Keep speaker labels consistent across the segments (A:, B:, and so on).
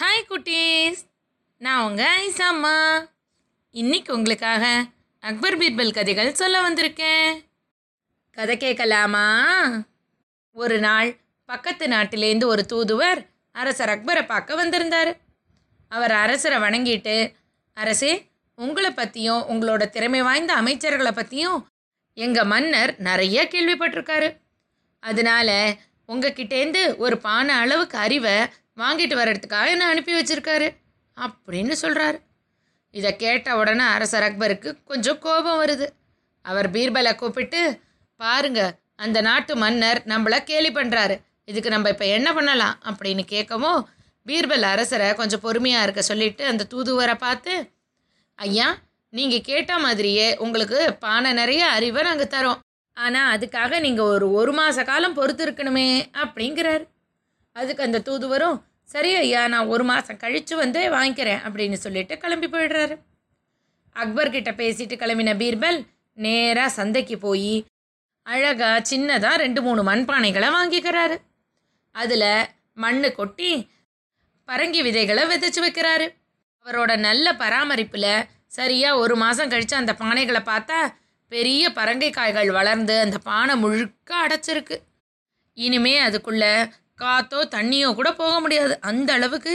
A: Hi குட்டீஸ். நான் உங்கள் ஐசாம்மா. இன்னைக்கு உங்களுக்காக அக்பர் பீர்பல் கதைகள் சொல்ல வந்திருக்கேன். கதை கேட்கலாமா? ஒரு நாள் பக்கத்து நாட்டிலேருந்து ஒரு தூதுவர் அரசர் அக்பரை பார்க்க வந்திருந்தார். அவர் அரசரை வணங்கிட்டு அரசே உங்களை பற்றியும் உங்களோட திறமை வாய்ந்த அமைச்சர்களை பற்றியும் எங்கள் மன்னர் நிறைய கேள்விப்பட்டிருக்காரு. அதனால உங்ககிட்டேருந்து ஒரு பானை அளவுக்கு அறிவை வாங்கிட்டு வர்றதுக்காக என்ன அனுப்பி வச்சிருக்காரு அப்படின்னு சொல்கிறாரு இதை கேட்ட உடனே அரசர் அக்பருக்கு கொஞ்சம் கோபம் வருது. அவர் பீர்பலை கூப்பிட்டு பாருங்க அந்த நாட்டு மன்னர் நம்மளை கேலி பண்ணுறாரு இதுக்கு நம்ம இப்போ என்ன பண்ணலாம்? அப்படின்னு கேட்கவும் பீர்பல் அரசரை கொஞ்சம் பொறுமையாக இருக்க சொல்லிட்டு அந்த தூதுவரை பார்த்து ஐயா நீங்கள் கேட்ட மாதிரியே உங்களுக்கு பானை நிறைய அறிவை நாங்கள் தரோம். ஆனால் அதுக்காக நீங்கள் ஒரு ஒரு மாத காலம் பொறுத்து இருக்கணுமே அப்படிங்கிறார். அதுக்கு அந்த தூதுவரும் சரி ஐயா நான் ஒரு மாதம் கழித்து வந்து வாங்கிக்கிறேன் அப்படின்னு சொல்லிட்டு கிளம்பி போயிடுறாரு. அக்பர்கிட்ட பேசிட்டு கிளம்பின பீர்பல் நேராக சந்தைக்கு போய் அழகாக சின்னதாக ரெண்டு மூணு மண்பானைகளை வாங்கிக்கிறாரு. அதில் மண்ணு கொட்டி பரங்கி விதைகளை விதைச்சு வைக்கிறாரு. அவரோட நல்ல பராமரிப்பில் சரியாக ஒரு மாதம் கழித்து அந்த பானைகளை பார்த்தா பெரிய பரங்கை காய்கள் வளர்ந்து அந்த பானை முழுக்க அடைச்சிருக்கு. இனிமே அதுக்குள்ளே காத்தோ தண்ணியோ கூட போக முடியாது. அந்த அளவுக்கு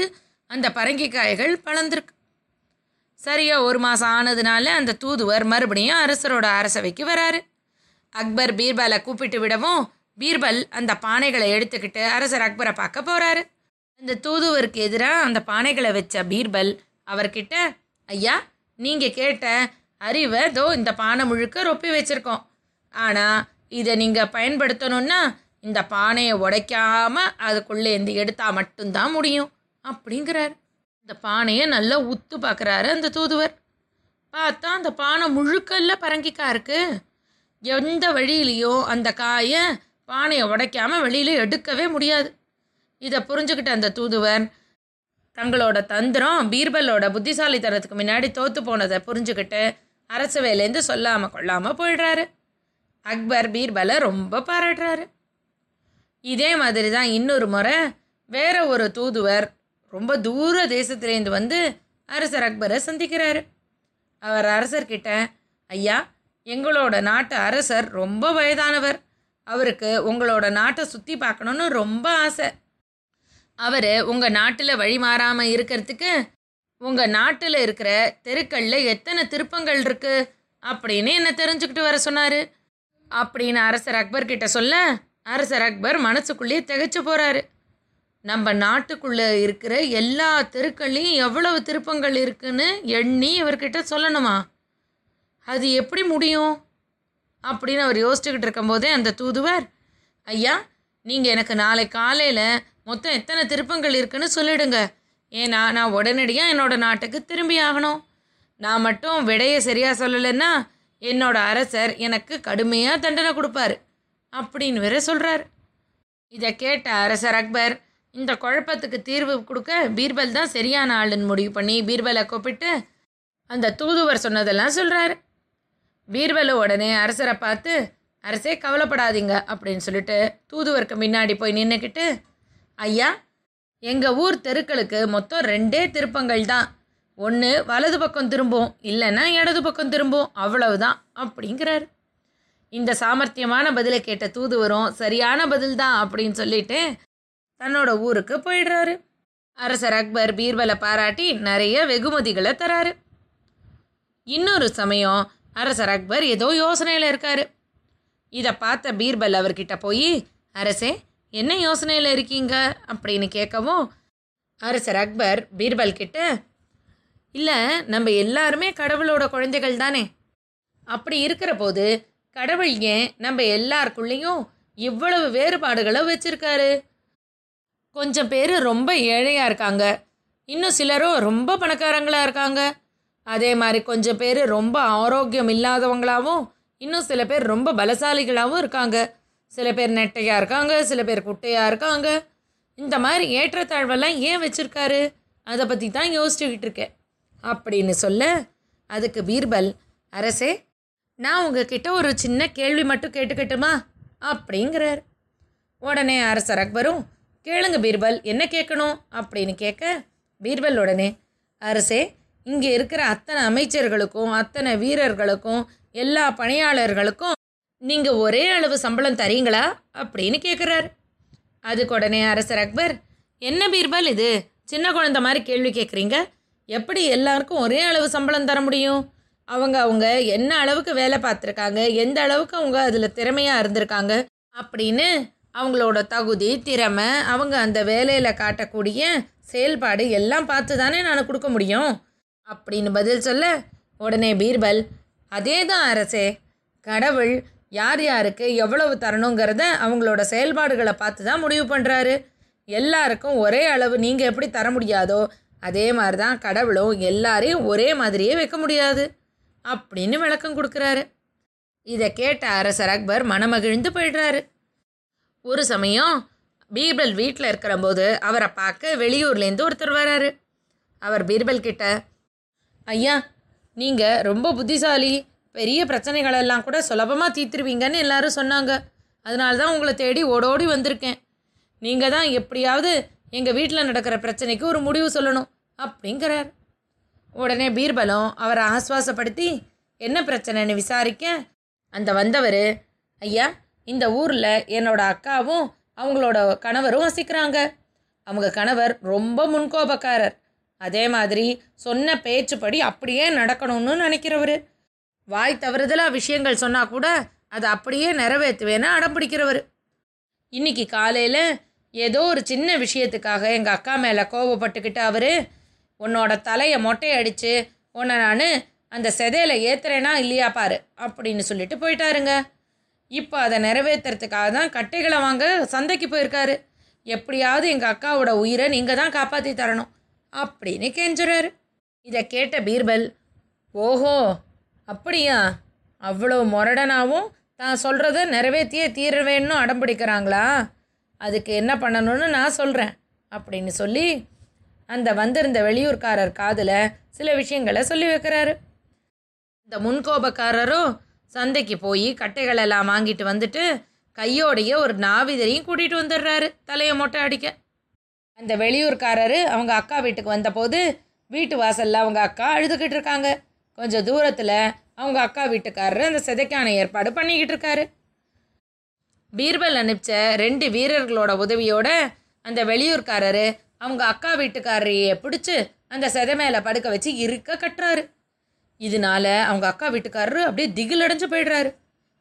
A: அந்த பரங்கிக்காய்கள் வளர்ந்துருக்கு. சரியா ஒரு மாதம் ஆனதுனால அந்த தூதுவர் மறுபடியும் அரசரோட அரசவைக்கு வராரு. அக்பர் பீர்பலை கூப்பிட்டு விடவும் பீர்பல் அந்த பானைகளை எடுத்துக்கிட்டு அரசர் அக்பரை பார்க்க போகிறாரு அந்த தூதுவருக்கு எதிராக அந்த பானைகளை வச்ச பீர்பல் அவர்கிட்ட ஐயா நீங்கள் கேட்ட அறிவை தோ இந்த பானை முழுக்க ரொப்பி வச்சுருக்கோம். ஆனால் இதை நீங்கள் பயன்படுத்தணுன்னா இந்த பானையை உடைக்காம அதுக்குள்ளேருந்து எடுத்தால் மட்டும்தான் முடியும் அப்படிங்கிறார். இந்த பானையை நல்லா உத்து பார்க்குறாரு அந்த தூதுவர். பார்த்தா அந்த பானை முழுக்கல்ல பரங்கிக்காய் இருக்கு. எந்த வழியிலையும் அந்த காயை பானையை உடைக்காம வெளியில் எடுக்கவே முடியாது. இதை புரிஞ்சுக்கிட்ட அந்த தூதுவர் தங்களோட தந்திரம் பீர்பலோட புத்திசாலித்தனத்துக்கு முன்னாடி தோற்று போனதை புரிஞ்சுக்கிட்டு அரசவையிலேருந்து சொல்லாமல் கொள்ளாமல் போயிடுறாரு. அக்பர் பீர்பலை ரொம்ப பாராட்டுறாரு. இதே மாதிரி தான் இன்னொரு முறை வேற ஒரு தூதுவர் ரொம்ப தூர தேசத்துலேருந்து வந்து அரசர் அக்பரை சந்திக்கிறாரு. அவர் அரசர்கிட்ட ஐயா எங்களோட நாட்டு அரசர் ரொம்ப வயதானவர். அவருக்கு உங்களோட நாட்டை சுற்றி பார்க்கணுன்னு ரொம்ப ஆசை. அவர் உங்கள் நாட்டில் வழி மாறாமல் இருக்கிறதுக்கு உங்கள் நாட்டில் இருக்கிற தெருக்களில் எத்தனை திருப்பங்கள் இருக்குது அப்படின்னு என்ன தெரிஞ்சுக்கிட்டு வர சொன்னார். அப்படின்னு அரசர் அக்பர்கிட்ட சொல்ல அரசர் அக்பர் மனசுக்குள்ளேயே திகைச்சு போகிறாரு நம்ம நாட்டுக்குள்ளே இருக்கிற எல்லா தெருக்கள்லேயும் எவ்வளவு திருப்பங்கள் இருக்குன்னு எண்ணி இவர்கிட்ட சொல்லணுமா? அது எப்படி முடியும்? அப்படின்னு அவர் யோசிச்சுக்கிட்டு இருக்கும்போதே அந்த தூதுவர் ஐயா நீங்கள் எனக்கு நாளை காலையில் மொத்தம் எத்தனை திருப்பங்கள் இருக்குன்னு சொல்லிடுங்க. ஏன்னா நான் உடனடியாக என்னோடய நாட்டுக்கு திரும்பி ஆகணும். நான் மட்டும் விடையை சரியாக சொல்லலைன்னா என்னோட அரசர் எனக்கு கடுமையாக தண்டனை கொடுப்பாரு. அப்படின்னு வேற சொல்கிறார் இதை கேட்ட அரசர் அக்பர் இந்த குழப்பத்துக்கு தீர்வு கொடுக்க பீர்பல் தான் சரியான ஆளுன்னு முடிவு பண்ணி பீர்பலை கூப்பிட்டு அந்த தூதுவர் சொன்னதெல்லாம் சொல்கிறாரு பீர்பல் உடனே அரசரை பார்த்து அரசே கவலைப்படாதீங்க அப்படின்னு சொல்லிட்டு தூதுவருக்கு முன்னாடி போய் நின்றுக்கிட்டு ஐயா எங்கள் ஊர் தெருக்களுக்கு மொத்தம் ரெண்டே திருப்பங்கள் தான். ஒன்று வலது பக்கம் திரும்பும் இல்லைன்னா இடது பக்கம் திரும்பும் அவ்வளவுதான் அப்படிங்கிறாரு. இந்த சாமர்த்தியமான பதிலை கேட்ட தூதுவரும் சரியான பதில் தான் அப்படின்னு சொல்லிட்டு தன்னோட ஊருக்கு போயிடுறாரு. அரசர் அக்பர் பீர்பலை பாராட்டி நிறைய வெகுமதிகளை தராரு. இன்னொரு சமயம் அரசர் அக்பர் ஏதோ யோசனையில் இருக்காரு. இதை பார்த்த பீர்பல் அவர்கிட்ட போய் அரசே என்ன யோசனையில் இருக்கீங்க? அப்படின்னு கேட்கவும் அரசர் அக்பர் பீர்பல் கிட்ட இல்லை நம்ம எல்லாருமே கடவுளோட குழந்தைகள் தானே. அப்படி இருக்கிற போது கடவுள் ஏன் நம்ம எல்லாருக்குள்ளேயும் இவ்வளவு வேறுபாடுகளை வச்சிருக்காரு. கொஞ்சம் பேர் ரொம்ப ஏழையாக இருக்காங்க. இன்னும் சிலரும் ரொம்ப பணக்காரங்களாக இருக்காங்க. அதே மாதிரி கொஞ்சம் பேர் ரொம்ப ஆரோக்கியம் இல்லாதவங்களாகவும் இன்னும் சில பேர் ரொம்ப பலசாலிகளாகவும் இருக்காங்க. சில பேர் நெட்டையாக இருக்காங்க சில பேர் குட்டையாக இருக்காங்க. இந்த மாதிரி ஏற்றத்தாழ்வெல்லாம் ஏன் வச்சுருக்காரு? அதை பற்றி தான் யோசிச்சுக்கிட்டு இருக்கேன். அப்படின்னு சொல்ல அதுக்கு பீர்பல் அரசே நான் உங்ககிட்ட ஒரு சின்ன கேள்வி மட்டும் கேட்டுக்கட்டுமா? அப்படிங்கிறார். உடனே அரசர் அக்பரும் கேளுங்க பீர்பல் என்ன கேட்கணும்? அப்படின்னு கேட்க பீர்பல் உடனே அரசே இங்கே இருக்கிற அத்தனை அமைச்சர்களுக்கும் அத்தனை வீரர்களுக்கும் எல்லா பணியாளர்களுக்கும் நீங்கள் ஒரே அளவு சம்பளம் தரீங்களா? அப்படின்னு கேட்குறாரு. அதுக்கு உடனே அரசர் அக்பர் என்ன பீர்பல் இது? சின்ன குழந்தை மாதிரி கேள்வி கேட்குறீங்க. எப்படி எல்லாருக்கும் ஒரே அளவு சம்பளம் தர முடியும்? அவங்க அவங்க என்ன அளவுக்கு வேலை பார்த்துருக்காங்க எந்த அளவுக்கு அவங்க அதில் திறமையாக இருந்திருக்காங்க அப்படின்னு அவங்களோட தகுதி திறமை அவங்க அந்த வேலையில் காட்டக்கூடிய செயல்பாடு எல்லாம் பார்த்து தானே நான் கொடுக்க முடியும்? அப்படின்னு பதில் சொல்ல உடனே பீர்பல் அதே தான் அரசே கடவுள் யார் யாருக்கு எவ்வளவு தரணுங்கிறத அவங்களோட செயல்பாடுகளை பார்த்து தான் முடிவு பண்ணுறாரு எல்லாருக்கும் ஒரே அளவு நீங்கள் எப்படி தர முடியாதோ அதே மாதிரி தான் கடவுளும் எல்லாரையும் ஒரே மாதிரியே வைக்க முடியாது. அப்படின்னு விளக்கம் கொடுக்குறாரு. இதை கேட்ட அரசர் அக்பர் மனமகிழ்ந்து போயிடுறாரு. ஒரு சமயம் பீர்பல் வீட்டில் இருக்கிறபோது அவரை பார்க்க வெளியூர்லேருந்து ஒருத்தர் வராரு. அவர் பீர்பல் கிட்ட ஐயா நீங்கள் ரொம்ப புத்திசாலி பெரிய பிரச்சனைகளெல்லாம் கூட சுலபமாக தீர்த்துருவீங்கன்னு எல்லாரும் சொன்னாங்க. அதனால தான் உங்களை தேடி ஓடோடி வந்திருக்கேன். நீங்கள் தான் எப்படியாவது எங்கள் வீட்டில் நடக்கிற பிரச்சனைக்கு ஒரு முடிவு சொல்லணும் அப்படிங்கிறார். உடனே பீர்பலம் அவரை ஆஸ்வாசப்படுத்தி என்ன பிரச்சனைன்னு விசாரிக்க? அந்த வந்தவர் ஐயா இந்த ஊரில் என்னோட அக்காவும் அவங்களோட கணவரும் வசிக்கிறாங்க. அவங்க கணவர் ரொம்ப முன்கோபக்காரர். அதே மாதிரி சொன்ன பேச்சுப்படி அப்படியே நடக்கணும்னு நினைக்கிறவர். வாய் தவறுதலாக விஷயங்கள் சொன்னால் கூட அதை அப்படியே நிறைவேற்றுவேன்னு அடம் பிடிக்கிறவர். இன்றைக்கி காலையில் ஏதோ ஒரு சின்ன விஷயத்துக்காக எங்கள் அக்கா மேலே கோபப்பட்டுக்கிட்டு அவர் உன்னோட தலையை மொட்டை அடித்து உன்னை நான் அந்த செதையில் ஏற்றுறேனா இல்லையா பாரு அப்படின்னு சொல்லிட்டு போயிட்டாருங்க. இப்போ அதை நிறைவேற்றுறதுக்காக தான் கட்டைகளை வாங்க சந்தைக்கு போயிருக்காரு. எப்படியாவது எங்கள் அக்காவோட உயிரை நீங்கள் தான் காப்பாற்றி தரணும் அப்படின்னு கெஞ்சுறாரு. இதை கேட்ட பீர்பல் ஓஹோ அப்படியா? அவ்வளோ முரடனாவும் தான் சொல்கிறத நிறைவேற்றியே தீரவேன்னு அடம் பிடிக்கிறாங்களா அதுக்கு என்ன பண்ணணும்னு நான் சொல்கிறேன் அப்படின்னு சொல்லி அந்த வந்திருந்த வெளியூர்காரர் காதில் சில விஷயங்களை சொல்லி வைக்கிறாரு. இந்த முன்கோபக்காரரும் சந்தைக்கு போய் கட்டைகளெல்லாம் வாங்கிட்டு வந்துட்டு கையோடைய ஒரு நாவிதரையும் கூட்டிகிட்டு வந்துடுறாரு தலையை மொட்டை அடிக்க. அந்த வெளியூர்காரரு அவங்க அக்கா வீட்டுக்கு வந்தபோது வீட்டு வாசலில் அவங்க அக்கா அழுதுகிட்டு இருக்காங்க. கொஞ்சம் தூரத்தில் அவங்க அக்கா வீட்டுக்காரரு அந்த சிதைக்கான ஏற்பாடு பண்ணிக்கிட்டு இருக்காரு. பீர்பல் அனுப்பிச்ச ரெண்டு வீரர்களோட உதவியோட அந்த வெளியூர்காரரு அவங்க அக்கா வீட்டுக்காரரையே பிடிச்சி அந்த செதை மேலே படுக்க வச்சு இருக்க கட்டுறாரு. இதனால அவங்க அக்கா வீட்டுக்காரரு அப்படியே திகிலடைஞ்சு போயிடுறாரு.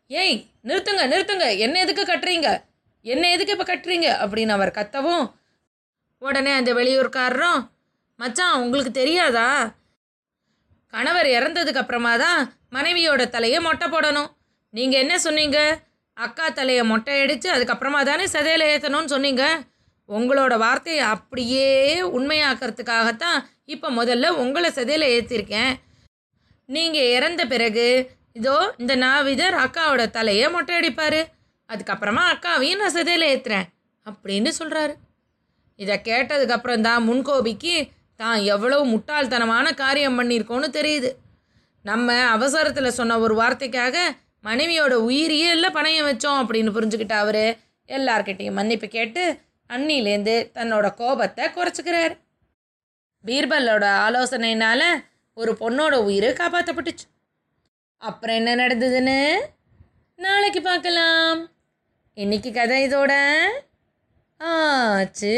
A: ஏய் நிறுத்துங்க நிறுத்துங்க. என்ன எதுக்கு கட்டுறீங்க? என்ன எதுக்கு இப்போ கட்டுறீங்க? அப்படின்னு அவர் கத்தவும் உடனே அந்த வெளியூர்காரரும் மச்சான் உங்களுக்கு தெரியாதா? கணவர் இறந்ததுக்கு அப்புறமா தான் மனைவியோட தலையை மொட்டை போடணும். நீங்கள் என்ன சொன்னீங்க? அக்கா தலையை மொட்டை அடித்து அதுக்கப்புறமா தானே சதையில் ஏற்றணும்னு சொன்னீங்க? உங்களோட வார்த்தையை அப்படியே உண்மையாக்கிறதுக்காகத்தான் இப்போ முதல்ல உங்களை சதையில் ஏற்றிருக்கேன் நீங்கள் இறந்த பிறகு இதோ இந்த நாவிதர் அக்காவோட தலையை மொட்டை அடிப்பார் அதுக்கப்புறமா அக்காவையும் நான் சதையில் ஏற்றுறேன் அப்படின்னு சொல்கிறாரு இதை கேட்டதுக்கப்புறம் தான் முன்கோபிக்கு தான் எவ்வளோ முட்டாள்தனமான காரியம் பண்ணியிருக்கோன்னு தெரியுது. நம்ம அவசரத்தில் சொன்ன ஒரு வார்த்தைக்காக மனைவியோட உயிரியே இல்லை பணையம் வச்சோம் அப்படின்னு புரிஞ்சுக்கிட்ட அவர் எல்லார்கிட்டையும் மன்னிப்பு கேட்டு அன்னிலேருந்து தன்னோட கோபத்தை குறைச்சிக்கிறார். பீர்பல்லோட ஆலோசனையினால ஒரு பொண்ணோட உயிர் காப்பாற்றப்பட்டுச்சு அப்புறம் என்ன நடந்ததுன்னு? நாளைக்கு பார்க்கலாம். இன்னைக்கு கதை இதோட ஆச்சு.